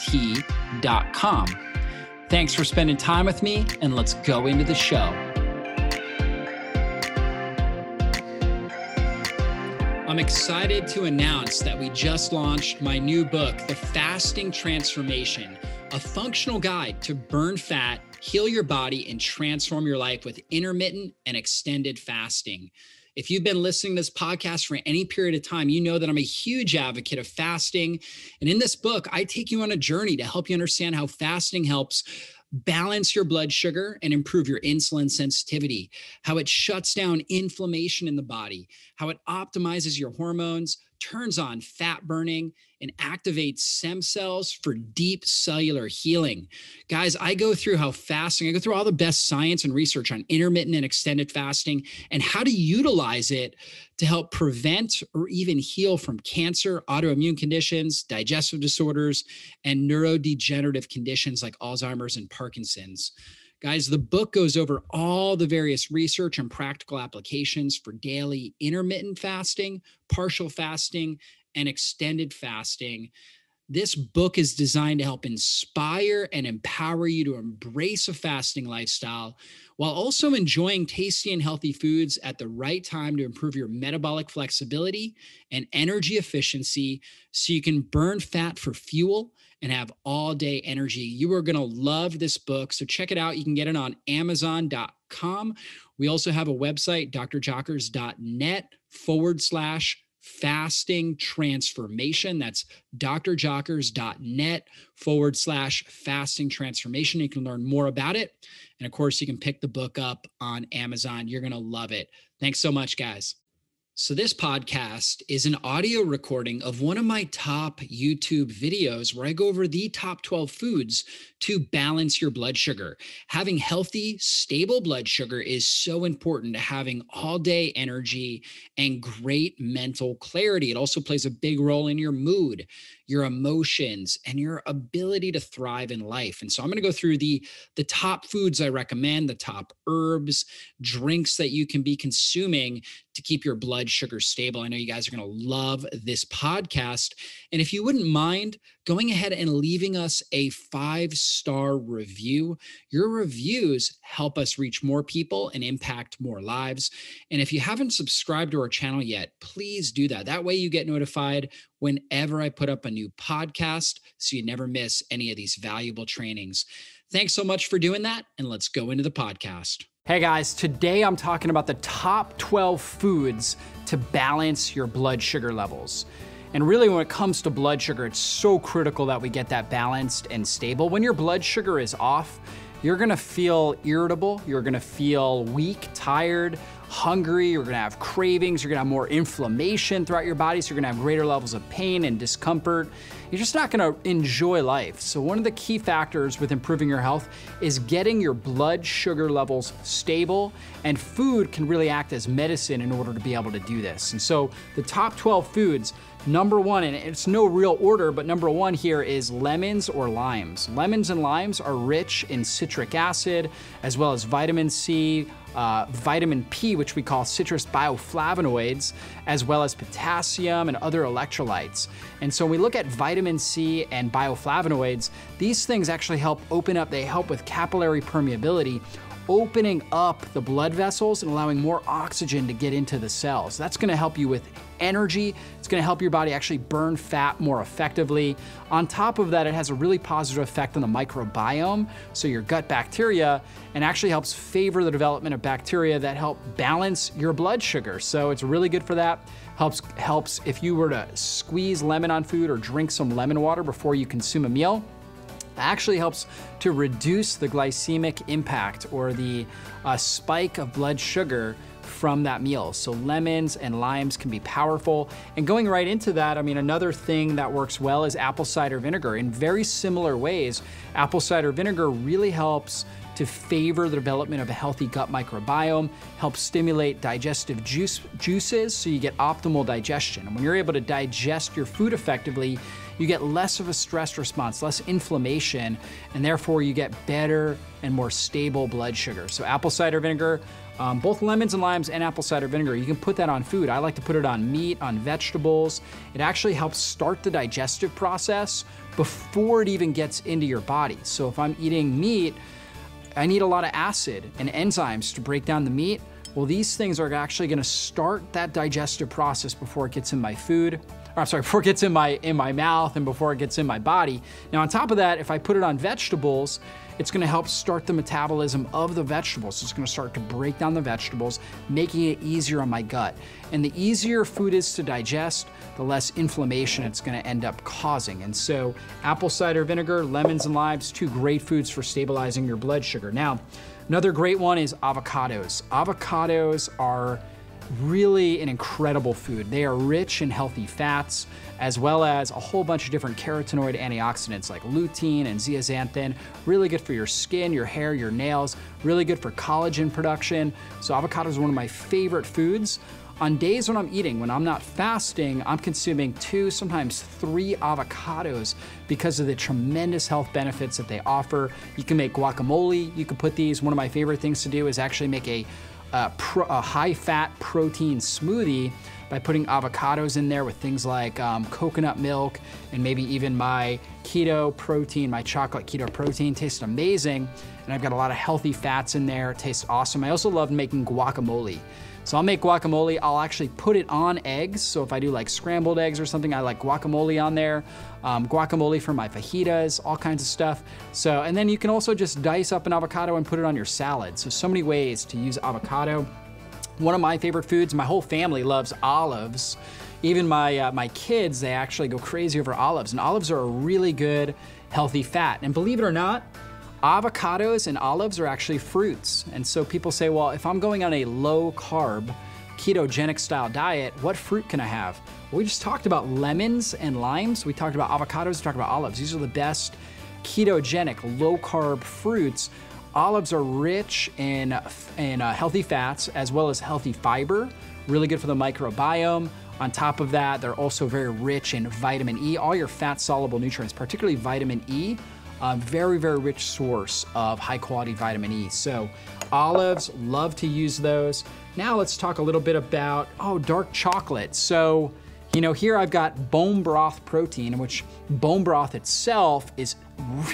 T.com. Thanks for spending time with me, and let's go into the show. I'm excited to announce that we just launched my new book, The Fasting Transformation, a functional guide to burn fat, heal your body, and transform your life with intermittent and extended fasting. If you've been listening to this podcast for any period of time, you know that I'm a huge advocate of fasting. And in this book, I take you on a journey to help you understand how fasting helps balance your blood sugar and improve your insulin sensitivity, how it shuts down inflammation in the body, how it optimizes your hormones, turns on fat burning, and activates stem cells for deep cellular healing. Guys, I go through how fasting, I go through all the best science and research on intermittent and extended fasting and how to utilize it to help prevent or even heal from cancer, autoimmune conditions, digestive disorders, and neurodegenerative conditions like Alzheimer's and Parkinson's. Guys, the book goes over all the various research and practical applications for daily intermittent fasting, partial fasting, and extended fasting. This book is designed to help inspire and empower you to embrace a fasting lifestyle while also enjoying tasty and healthy foods at the right time to improve your metabolic flexibility and energy efficiency so you can burn fat for fuel and have all day energy. You are going to love this book. So check it out. You can get it on Amazon.com. We also have a website, drjockers.net forward slash fasting transformation. That's drjockers.net forward slash fasting transformation. You can learn more about it. And of course, you can pick the book up on Amazon. You're going to love it. Thanks so much, guys. So, this podcast is an audio recording of one of my top YouTube videos where I go over the top 12 foods to balance your blood sugar. Having healthy, stable blood sugar is so important to having all day energy and great mental clarity. It also plays a big role in your mood, your emotions, and your ability to thrive in life. And so I'm going to go through the, the top foods I recommend, the top herbs, drinks that you can be consuming to keep your blood sugar stable. I know you guys are going to love this podcast. And if you wouldn't mind, going ahead and leaving us a five star review. Your reviews help us reach more people and impact more lives. And if you haven't subscribed to our channel yet, please do that. That way you get notified whenever I put up a new podcast so you never miss any of these valuable trainings. Thanks so much for doing that. And let's go into the podcast. Hey guys, today I'm talking about the top 12 foods to balance your blood sugar levels. And really, when it comes to blood sugar, it's so critical that we get that balanced and stable. When your blood sugar is off, you're gonna feel irritable, you're gonna feel weak, tired, hungry, you're gonna have cravings, you're gonna have more inflammation throughout your body, so you're gonna have greater levels of pain and discomfort. You're just not gonna enjoy life. So, one of the key factors with improving your health is getting your blood sugar levels stable, and food can really act as medicine in order to be able to do this. And so, the top 12 foods Number one, and it's no real order, but number one here is lemons or limes. Lemons and limes are rich in citric acid, as well as vitamin C, uh, vitamin P, which we call citrus bioflavonoids, as well as potassium and other electrolytes. And so when we look at vitamin C and bioflavonoids, these things actually help open up, they help with capillary permeability, opening up the blood vessels and allowing more oxygen to get into the cells. That's gonna help you with energy. It's to help your body actually burn fat more effectively. On top of that, it has a really positive effect on the microbiome, so your gut bacteria, and actually helps favor the development of bacteria that help balance your blood sugar. So it's really good for that. Helps helps if you were to squeeze lemon on food or drink some lemon water before you consume a meal actually helps to reduce the glycemic impact or the uh, spike of blood sugar from that meal. So lemons and limes can be powerful. And going right into that, I mean, another thing that works well is apple cider vinegar. In very similar ways, apple cider vinegar really helps to favor the development of a healthy gut microbiome, helps stimulate digestive juice, juices so you get optimal digestion. And when you're able to digest your food effectively, you get less of a stress response, less inflammation, and therefore you get better and more stable blood sugar. So, apple cider vinegar, um, both lemons and limes and apple cider vinegar, you can put that on food. I like to put it on meat, on vegetables. It actually helps start the digestive process before it even gets into your body. So, if I'm eating meat, I need a lot of acid and enzymes to break down the meat. Well, these things are actually gonna start that digestive process before it gets in my food or I'm sorry, before it gets in my in my mouth and before it gets in my body. Now on top of that, if I put it on vegetables, it's gonna help start the metabolism of the vegetables. It's gonna start to break down the vegetables, making it easier on my gut. And the easier food is to digest, the less inflammation it's gonna end up causing. And so apple cider vinegar, lemons and limes, two great foods for stabilizing your blood sugar. Now, another great one is avocados. Avocados are really an incredible food. They are rich in healthy fats, as well as a whole bunch of different carotenoid antioxidants like lutein and zeaxanthin. Really good for your skin, your hair, your nails, really good for collagen production. So, avocado is one of my favorite foods. On days when I'm eating, when I'm not fasting, I'm consuming two, sometimes three avocados because of the tremendous health benefits that they offer. You can make guacamole, you can put these. One of my favorite things to do is actually make a a, a high fat protein smoothie by putting avocados in there with things like um, coconut milk and maybe even my keto protein, my chocolate keto protein tastes amazing. And I've got a lot of healthy fats in there. It tastes awesome. I also love making guacamole. So I'll make guacamole. I'll actually put it on eggs. So if I do like scrambled eggs or something, I like guacamole on there. Um, guacamole for my fajitas, all kinds of stuff. So, and then you can also just dice up an avocado and put it on your salad. So, so many ways to use avocado. One of my favorite foods, my whole family loves olives. Even my, uh, my kids, they actually go crazy over olives. And olives are a really good, healthy fat. And believe it or not, Avocados and olives are actually fruits. And so people say, well, if I'm going on a low carb, ketogenic style diet, what fruit can I have? Well, we just talked about lemons and limes. We talked about avocados, we talked about olives. These are the best ketogenic, low carb fruits. Olives are rich in, in uh, healthy fats as well as healthy fiber, really good for the microbiome. On top of that, they're also very rich in vitamin E, all your fat soluble nutrients, particularly vitamin E a very, very rich source of high quality vitamin E. So olives, love to use those. Now let's talk a little bit about, oh, dark chocolate. So, you know, here I've got bone broth protein, which bone broth itself is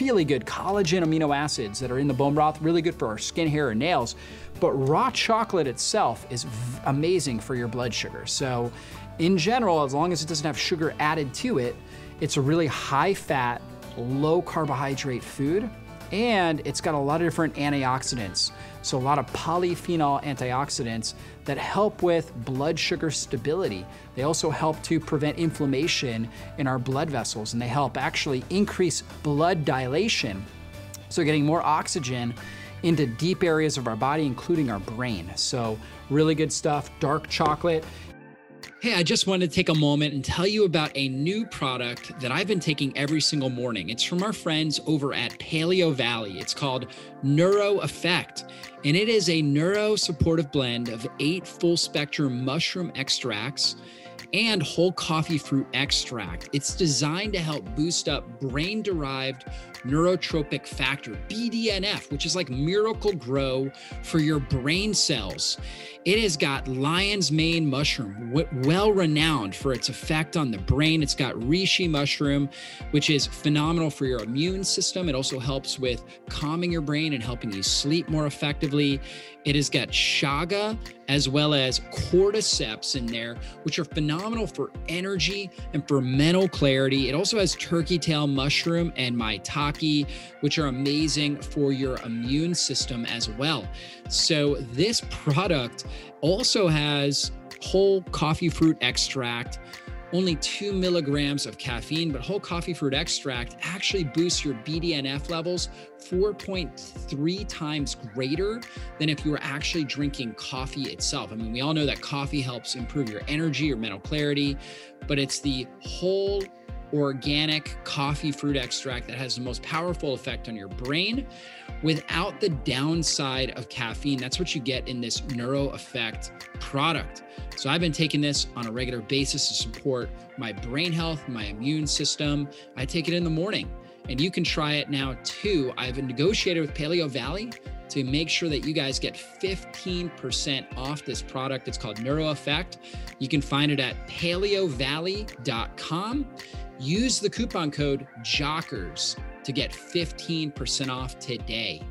really good collagen amino acids that are in the bone broth, really good for our skin, hair, and nails. But raw chocolate itself is amazing for your blood sugar. So, in general, as long as it doesn't have sugar added to it, it's a really high fat, low carbohydrate food and it's got a lot of different antioxidants. So, a lot of polyphenol antioxidants that help with blood sugar stability. They also help to prevent inflammation in our blood vessels and they help actually increase blood dilation. So, getting more oxygen into deep areas of our body, including our brain. So, really good stuff. Dark chocolate Hey, I just wanted to take a moment and tell you about a new product that I've been taking every single morning. It's from our friends over at Paleo Valley. It's called Neuro Effect, and it is a neuro supportive blend of eight full spectrum mushroom extracts and whole coffee fruit extract. It's designed to help boost up brain derived neurotrophic factor, BDNF, which is like Miracle-Gro for your brain cells. It has got lion's mane mushroom, well renowned for its effect on the brain. It's got reishi mushroom, which is phenomenal for your immune system. It also helps with calming your brain and helping you sleep more effectively. It has got chaga as well as cordyceps in there, which are phenomenal phenomenal for energy and for mental clarity. It also has turkey tail mushroom and maitake, which are amazing for your immune system as well. So, this product also has whole coffee fruit extract only two milligrams of caffeine, but whole coffee fruit extract actually boosts your BDNF levels 4.3 times greater than if you were actually drinking coffee itself. I mean, we all know that coffee helps improve your energy or mental clarity, but it's the whole organic coffee fruit extract that has the most powerful effect on your brain without the downside of caffeine. That's what you get in this Neuro Effect product. So I've been taking this on a regular basis to support my brain health, my immune system. I take it in the morning and you can try it now too. I've negotiated with Paleo Valley to make sure that you guys get 15% off this product. It's called Neuro Effect. You can find it at paleovalley.com. Use the coupon code JOCKERS to get 15% off today.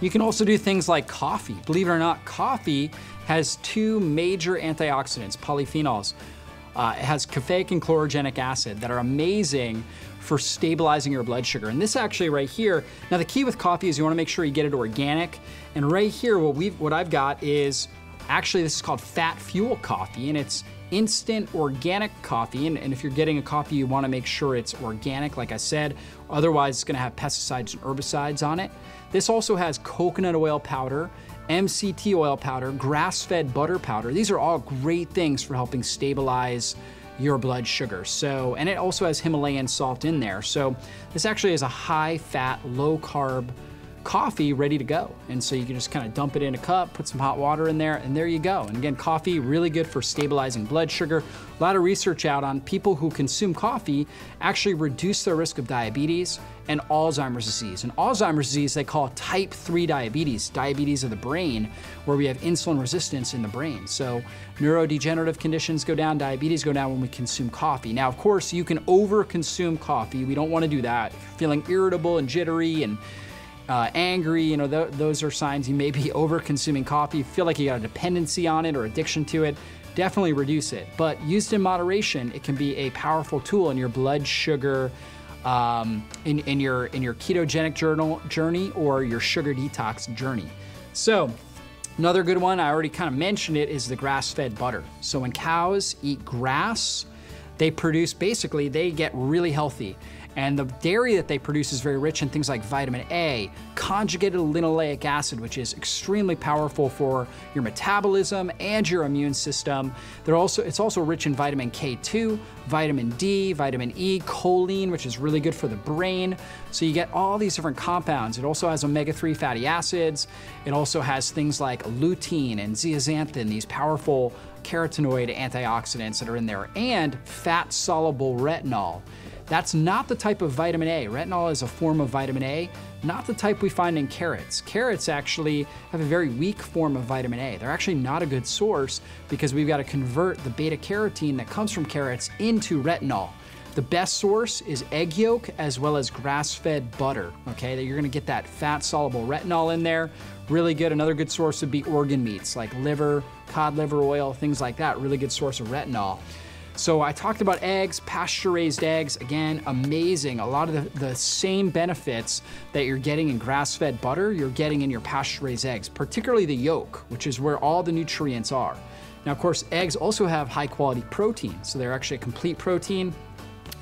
You can also do things like coffee. Believe it or not, coffee has two major antioxidants, polyphenols. Uh, it has caffeic and chlorogenic acid that are amazing for stabilizing your blood sugar. And this actually right here, now the key with coffee is you wanna make sure you get it organic. And right here, what we've what I've got is actually this is called fat fuel coffee and it's instant organic coffee. And, and if you're getting a coffee, you wanna make sure it's organic, like I said, otherwise it's gonna have pesticides and herbicides on it. This also has coconut oil powder, MCT oil powder, grass-fed butter powder. These are all great things for helping stabilize your blood sugar. So, and it also has Himalayan salt in there. So this actually is a high fat, low carb coffee ready to go. And so you can just kind of dump it in a cup, put some hot water in there, and there you go. And again, coffee really good for stabilizing blood sugar. A lot of research out on people who consume coffee actually reduce their risk of diabetes and Alzheimer's disease. And Alzheimer's disease they call type 3 diabetes, diabetes of the brain, where we have insulin resistance in the brain. So neurodegenerative conditions go down, diabetes go down when we consume coffee. Now, of course, you can over consume coffee. We don't want to do that. Feeling irritable and jittery and uh, angry, you know, th- those are signs you may be over consuming coffee, feel like you got a dependency on it or addiction to it, definitely reduce it. But used in moderation, it can be a powerful tool in your blood sugar, um, in, in, your, in your ketogenic journal, journey or your sugar detox journey. So, another good one, I already kind of mentioned it, is the grass fed butter. So, when cows eat grass, they produce basically, they get really healthy. And the dairy that they produce is very rich in things like vitamin A, conjugated linoleic acid, which is extremely powerful for your metabolism and your immune system. They're also, it's also rich in vitamin K2, vitamin D, vitamin E, choline, which is really good for the brain. So you get all these different compounds. It also has omega-3 fatty acids. It also has things like lutein and zeaxanthin, these powerful carotenoid antioxidants that are in there, and fat-soluble retinol. That's not the type of vitamin A. Retinol is a form of vitamin A, not the type we find in carrots. Carrots actually have a very weak form of vitamin A. They're actually not a good source because we've got to convert the beta carotene that comes from carrots into retinol. The best source is egg yolk as well as grass-fed butter, okay? That you're gonna get that fat-soluble retinol in there. Really good. Another good source would be organ meats like liver, cod liver oil, things like that. Really good source of retinol. So I talked about eggs, pasture raised eggs, again, amazing. A lot of the, the same benefits that you're getting in grass fed butter, you're getting in your pasture raised eggs, particularly the yolk, which is where all the nutrients are. Now, of course, eggs also have high quality protein, so they're actually a complete protein,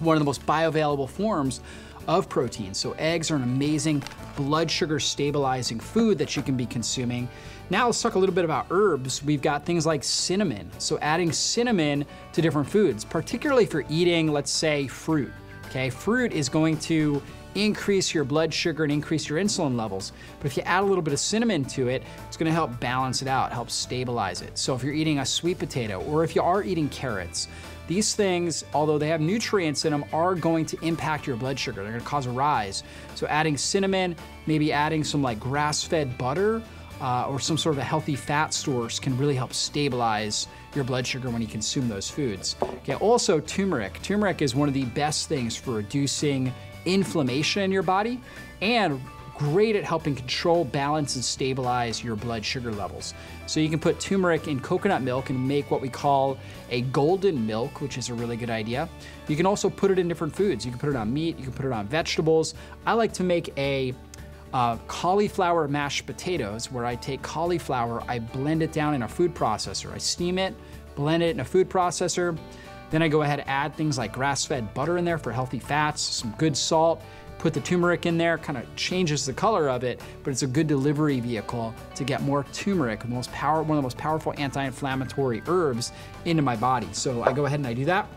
one of the most bioavailable forms of protein. So eggs are an amazing blood sugar stabilizing food that you can be consuming. Now let's talk a little bit about herbs. We've got things like cinnamon. So adding cinnamon to different foods, particularly if you're eating, let's say, fruit. Okay, fruit is going to increase your blood sugar and increase your insulin levels. But if you add a little bit of cinnamon to it, it's gonna help balance it out, help stabilize it. So if you're eating a sweet potato or if you are eating carrots, these things, although they have nutrients in them, are going to impact your blood sugar. They're gonna cause a rise. So adding cinnamon, maybe adding some like grass-fed butter uh, or some sort of a healthy fat source can really help stabilize your blood sugar when you consume those foods. Okay, also turmeric. Turmeric is one of the best things for reducing inflammation in your body and great at helping control, balance, and stabilize your blood sugar levels. So you can put turmeric in coconut milk and make what we call a golden milk, which is a really good idea. You can also put it in different foods. You can put it on meat, you can put it on vegetables. I like to make a uh, cauliflower mashed potatoes where I take cauliflower, I blend it down in a food processor. I steam it, blend it in a food processor. Then I go ahead and add things like grass-fed butter in there for healthy fats, some good salt, put the turmeric in there, kind of changes the color of it, but it's a good delivery vehicle to get more turmeric, power, one of the most powerful anti-inflammatory herbs into my body. So I go ahead and I do that.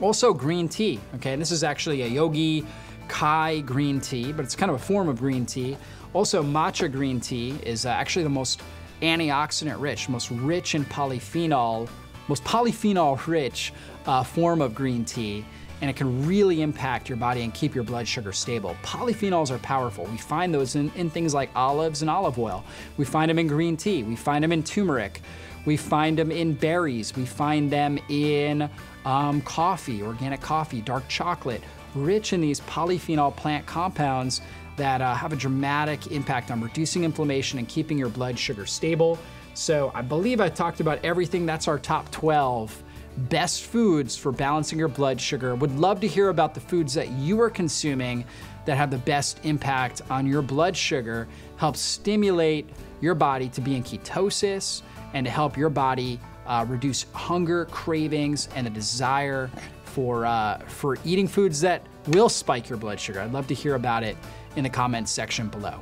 Also green tea, okay? And this is actually a yogi Kai green tea, but it's kind of a form of green tea. Also, matcha green tea is uh, actually the most antioxidant rich, most rich in polyphenol, most polyphenol rich uh, form of green tea. And it can really impact your body and keep your blood sugar stable. Polyphenols are powerful. We find those in, in things like olives and olive oil. We find them in green tea. We find them in turmeric. We find them in berries. We find them in um, coffee, organic coffee, dark chocolate, rich in these polyphenol plant compounds that uh, have a dramatic impact on reducing inflammation and keeping your blood sugar stable. So I believe I talked about everything. That's our top 12 best foods for balancing your blood sugar. Would love to hear about the foods that you are consuming that have the best impact on your blood sugar, help stimulate your body to be in ketosis and to help your body uh, reduce hunger, cravings, and the desire for uh, for eating foods that will spike your blood sugar. I'd love to hear about it in the comments section below.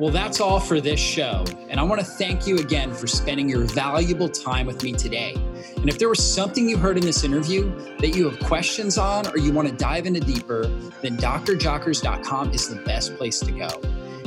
Well, that's all for this show. And I want to thank you again for spending your valuable time with me today. And if there was something you heard in this interview that you have questions on or you want to dive into deeper, then drjockers.com is the best place to go.